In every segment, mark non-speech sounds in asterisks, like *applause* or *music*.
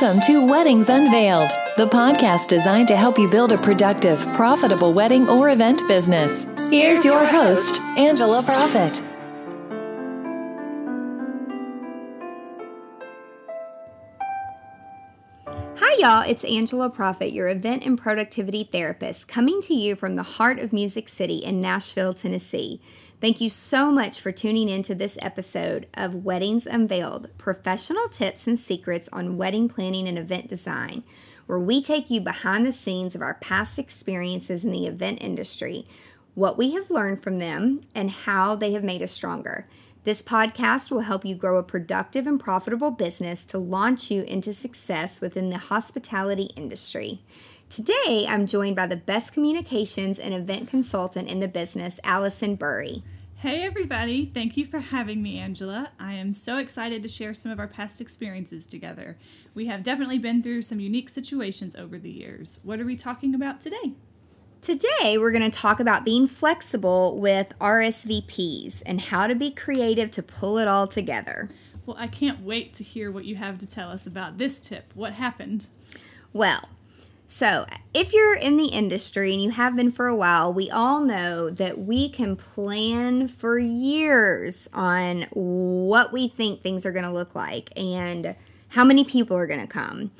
Welcome to Weddings Unveiled, the podcast designed to help you build a productive, profitable wedding or event business. Here's your host, Angela Profit. Y'all. It's Angela Profit, your event and productivity therapist, coming to you from the heart of Music City in Nashville, Tennessee. Thank you so much for tuning in to this episode of Weddings Unveiled professional tips and secrets on wedding planning and event design, where we take you behind the scenes of our past experiences in the event industry, what we have learned from them, and how they have made us stronger. This podcast will help you grow a productive and profitable business to launch you into success within the hospitality industry. Today, I'm joined by the best communications and event consultant in the business, Allison Burry. Hey, everybody. Thank you for having me, Angela. I am so excited to share some of our past experiences together. We have definitely been through some unique situations over the years. What are we talking about today? Today, we're going to talk about being flexible with RSVPs and how to be creative to pull it all together. Well, I can't wait to hear what you have to tell us about this tip. What happened? Well, so, if you're in the industry and you have been for a while, we all know that we can plan for years on what we think things are going to look like and how many people are going to come.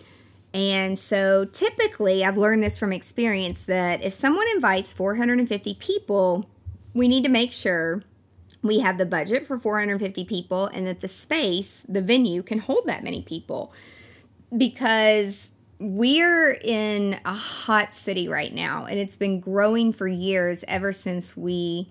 And so, typically, I've learned this from experience that if someone invites 450 people, we need to make sure we have the budget for 450 people and that the space, the venue, can hold that many people. Because we're in a hot city right now and it's been growing for years ever since we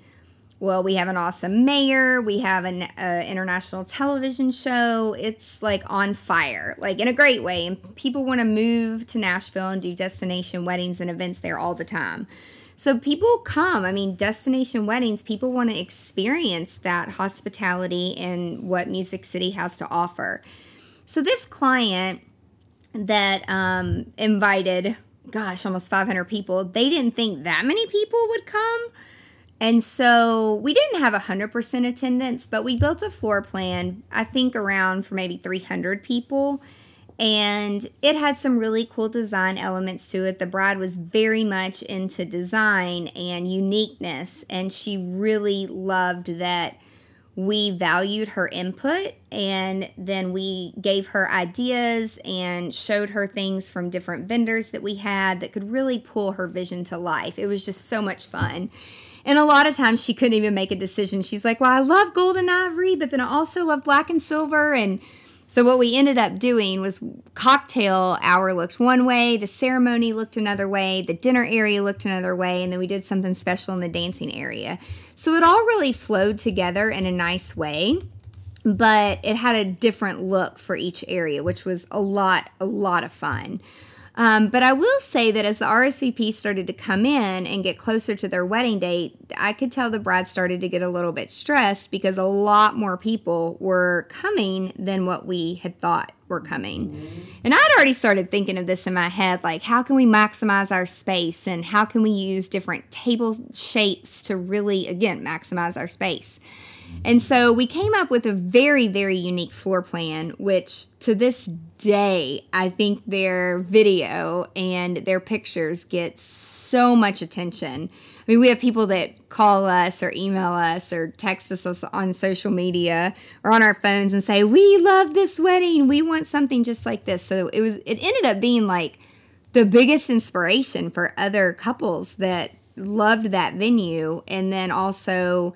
well we have an awesome mayor. We have an uh, international television show. It's like on fire like in a great way. And people want to move to nashville and do destination weddings and events there all the time. So people come. I mean destination weddings people want to experience that hospitality and what music city has to offer. So this client that um, invited, gosh, almost 500 people. They didn't think that many people would come. And so we didn't have 100% attendance, but we built a floor plan, I think around for maybe 300 people. And it had some really cool design elements to it. The bride was very much into design and uniqueness, and she really loved that we valued her input and then we gave her ideas and showed her things from different vendors that we had that could really pull her vision to life. It was just so much fun. And a lot of times she couldn't even make a decision. She's like, Well, I love gold and ivory, but then I also love black and silver. And so what we ended up doing was cocktail hour looked one way, the ceremony looked another way, the dinner area looked another way, and then we did something special in the dancing area. So it all really flowed together in a nice way, but it had a different look for each area, which was a lot a lot of fun. Um, but I will say that as the RSVP started to come in and get closer to their wedding date, I could tell the bride started to get a little bit stressed because a lot more people were coming than what we had thought were coming. Mm-hmm. And I'd already started thinking of this in my head like, how can we maximize our space and how can we use different table shapes to really, again, maximize our space? And so we came up with a very, very unique floor plan, which to this day, I think their video and their pictures get so much attention. I mean, we have people that call us or email us or text us on social media or on our phones and say, "We love this wedding. We want something just like this." So it was it ended up being like the biggest inspiration for other couples that loved that venue and then also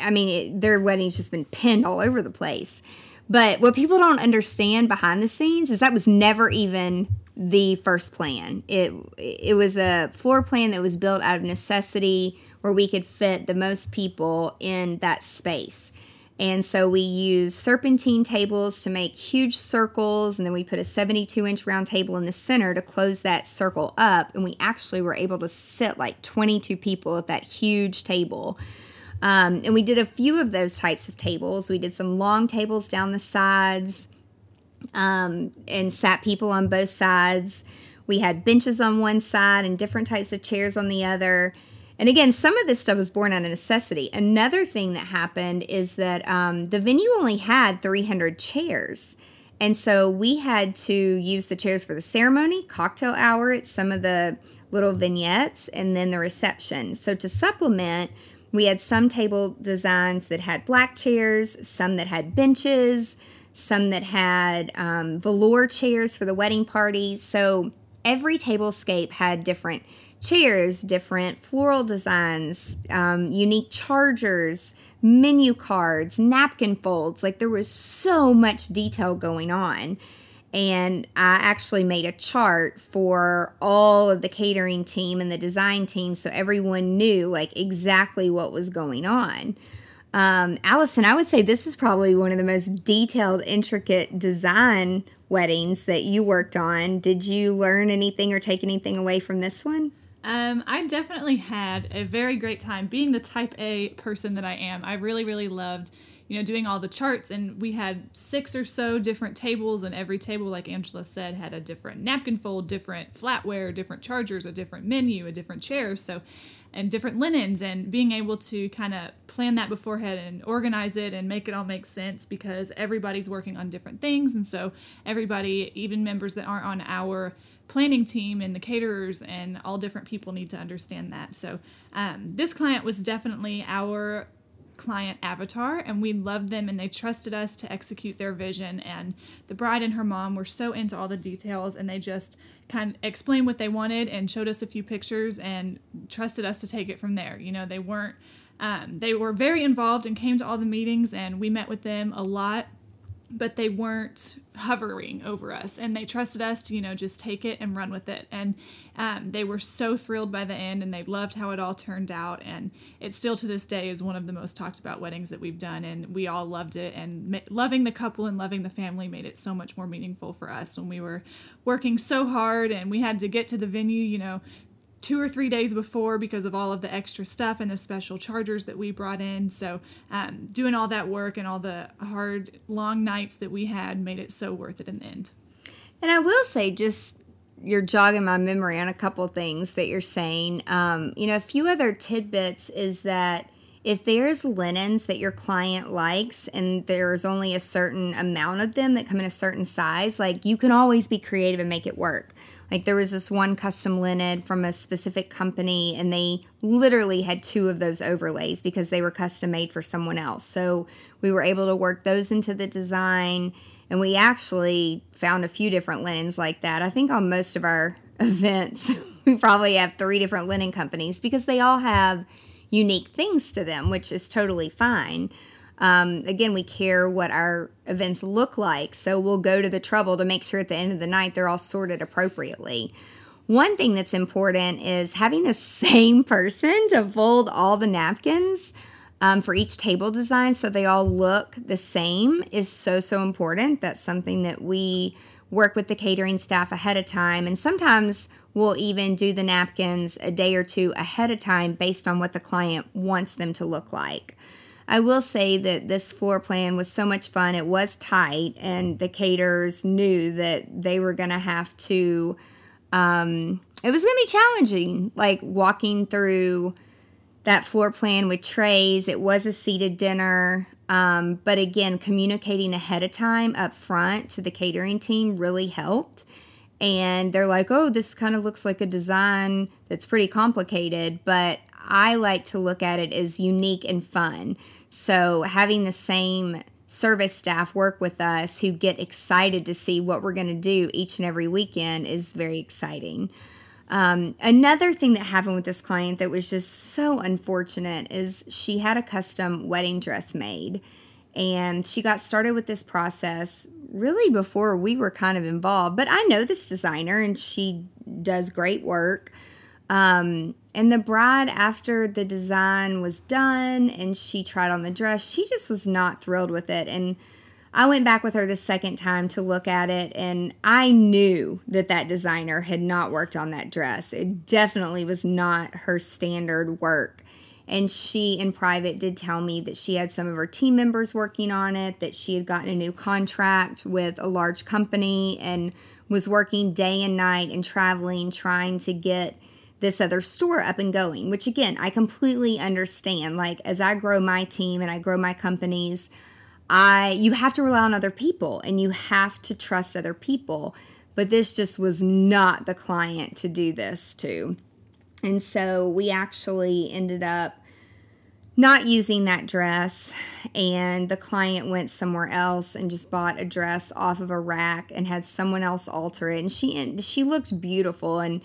I mean, it, their wedding's just been pinned all over the place. But what people don't understand behind the scenes is that was never even the first plan. It it was a floor plan that was built out of necessity where we could fit the most people in that space. And so we used serpentine tables to make huge circles, and then we put a 72 inch round table in the center to close that circle up. And we actually were able to sit like 22 people at that huge table. Um, and we did a few of those types of tables. We did some long tables down the sides um, and sat people on both sides. We had benches on one side and different types of chairs on the other. And again, some of this stuff was born out of necessity. Another thing that happened is that um, the venue only had 300 chairs. And so we had to use the chairs for the ceremony, cocktail hour at some of the little vignettes, and then the reception. So to supplement, we had some table designs that had black chairs, some that had benches, some that had um, velour chairs for the wedding party. So every tablescape had different chairs, different floral designs, um, unique chargers, menu cards, napkin folds. Like there was so much detail going on. And I actually made a chart for all of the catering team and the design team so everyone knew like exactly what was going on. Um, Allison, I would say this is probably one of the most detailed, intricate design weddings that you worked on. Did you learn anything or take anything away from this one? Um, I definitely had a very great time being the type A person that I am. I really, really loved, you know, doing all the charts, and we had six or so different tables, and every table, like Angela said, had a different napkin fold, different flatware, different chargers, a different menu, a different chair. So, and different linens, and being able to kind of plan that beforehand and organize it and make it all make sense because everybody's working on different things, and so everybody, even members that aren't on our planning team and the caterers and all different people need to understand that. So um, this client was definitely our client avatar and we loved them and they trusted us to execute their vision and the bride and her mom were so into all the details and they just kind of explained what they wanted and showed us a few pictures and trusted us to take it from there. You know they weren't um, they were very involved and came to all the meetings and we met with them a lot but they weren't hovering over us. And they trusted us to you know just take it and run with it. And um, they were so thrilled by the end and they loved how it all turned out. And it still to this day is one of the most talked about weddings that we've done. And we all loved it. And ma- loving the couple and loving the family made it so much more meaningful for us when we were working so hard and we had to get to the venue you know two or three days before because of all of the extra stuff and the special chargers that we brought in. So, um, doing all that work and all the hard, long nights that we had made it so worth it in the end. And I will say, just you're jogging my memory on a couple things that you're saying. Um, you know, a few other tidbits is that if there's linens that your client likes and there's only a certain amount of them that come in a certain size, like you can always be creative and make it work. Like there was this one custom linen from a specific company, and they literally had two of those overlays because they were custom made for someone else. So we were able to work those into the design, and we actually found a few different linens like that. I think on most of our *laughs* events, we probably have three different linen companies because they all have unique things to them, which is totally fine. Um, again, we care what our events look like, so we'll go to the trouble to make sure at the end of the night they're all sorted appropriately. One thing that's important is having the *laughs* same person to fold all the napkins um, for each table design so they all look the same is so, so important. That's something that we work with the catering staff ahead of time. And sometimes we'll even do the napkins a day or two ahead of time based on what the client wants them to look like. I will say that this floor plan was so much fun. It was tight, and the caterers knew that they were going to have to. Um, it was going to be challenging, like walking through that floor plan with trays. It was a seated dinner. Um, but again, communicating ahead of time up front to the catering team really helped. And they're like, oh, this kind of looks like a design that's pretty complicated, but I like to look at it as unique and fun. So having the same service staff work with us who get excited to see what we're going to do each and every weekend is very exciting. Um, another thing that happened with this client that was just so unfortunate is she had a custom wedding dress made and she got started with this process really before we were kind of involved. But I know this designer and she does great work. Um, and the bride, after the design was done and she tried on the dress, she just was not thrilled with it. And I went back with her the second time to look at it, and I knew that that designer had not worked on that dress. It definitely was not her standard work. And she, in private, did tell me that she had some of her team members working on it, that she had gotten a new contract with a large company and was working day and night and traveling, trying to get this other store up and going, which again, I completely understand. Like, as I grow my team and I grow my companies, I you have to rely on other people and you have to trust other people. But this just was not the client to do this to. And so we actually ended up not using that dress and the client went somewhere else and just bought a dress off of a rack and had someone else alter it and she she looked beautiful and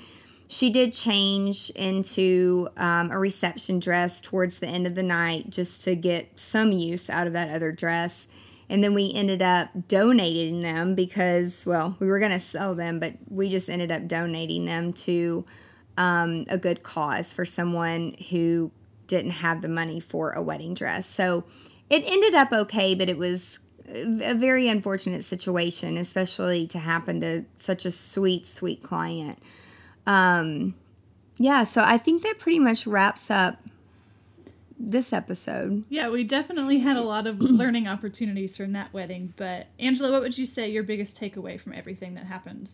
she did change into um, a reception dress towards the end of the night just to get some use out of that other dress and then we ended up donating them because well we were going to sell them but we just ended up donating them to um, a good cause for someone who didn't have the money for a wedding dress. So it ended up okay, but it was a very unfortunate situation, especially to happen to such a sweet, sweet client. Um, yeah, so I think that pretty much wraps up this episode. Yeah, we definitely had a lot of *clears throat* learning opportunities from that wedding. But Angela, what would you say your biggest takeaway from everything that happened?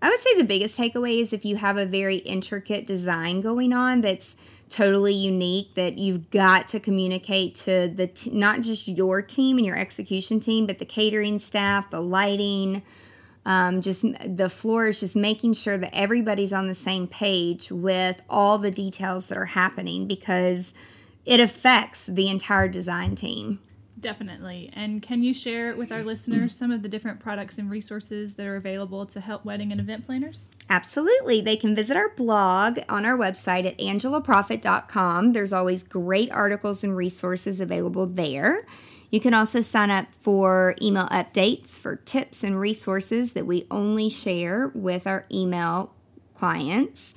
I would say the biggest takeaway is if you have a very intricate design going on that's totally unique that you've got to communicate to the t- not just your team and your execution team but the catering staff the lighting um, just the floor is just making sure that everybody's on the same page with all the details that are happening because it affects the entire design team Definitely. And can you share with our listeners some of the different products and resources that are available to help wedding and event planners? Absolutely. They can visit our blog on our website at angelaprofit.com. There's always great articles and resources available there. You can also sign up for email updates for tips and resources that we only share with our email clients.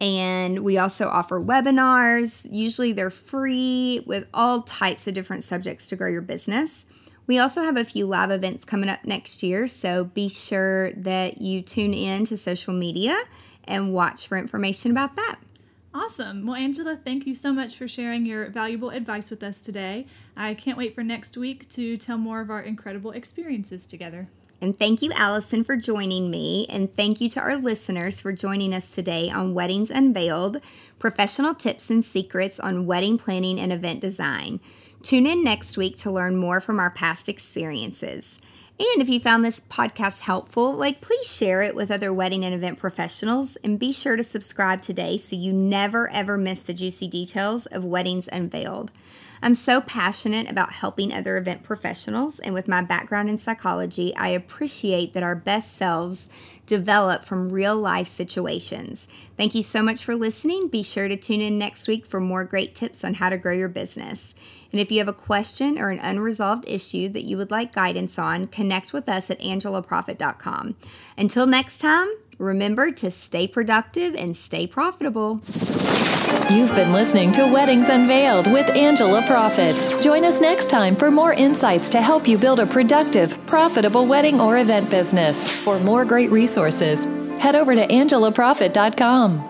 And we also offer webinars. Usually they're free with all types of different subjects to grow your business. We also have a few live events coming up next year, so be sure that you tune in to social media and watch for information about that. Awesome. Well, Angela, thank you so much for sharing your valuable advice with us today. I can't wait for next week to tell more of our incredible experiences together. And thank you, Allison, for joining me. And thank you to our listeners for joining us today on Weddings Unveiled professional tips and secrets on wedding planning and event design. Tune in next week to learn more from our past experiences. And if you found this podcast helpful, like please share it with other wedding and event professionals and be sure to subscribe today so you never ever miss the juicy details of Weddings Unveiled. I'm so passionate about helping other event professionals, and with my background in psychology, I appreciate that our best selves develop from real life situations. Thank you so much for listening. Be sure to tune in next week for more great tips on how to grow your business. And if you have a question or an unresolved issue that you would like guidance on, connect with us at angelaprofit.com. Until next time, remember to stay productive and stay profitable. You've been listening to Weddings Unveiled with Angela Profit. Join us next time for more insights to help you build a productive, profitable wedding or event business. For more great resources, head over to angelaprofit.com.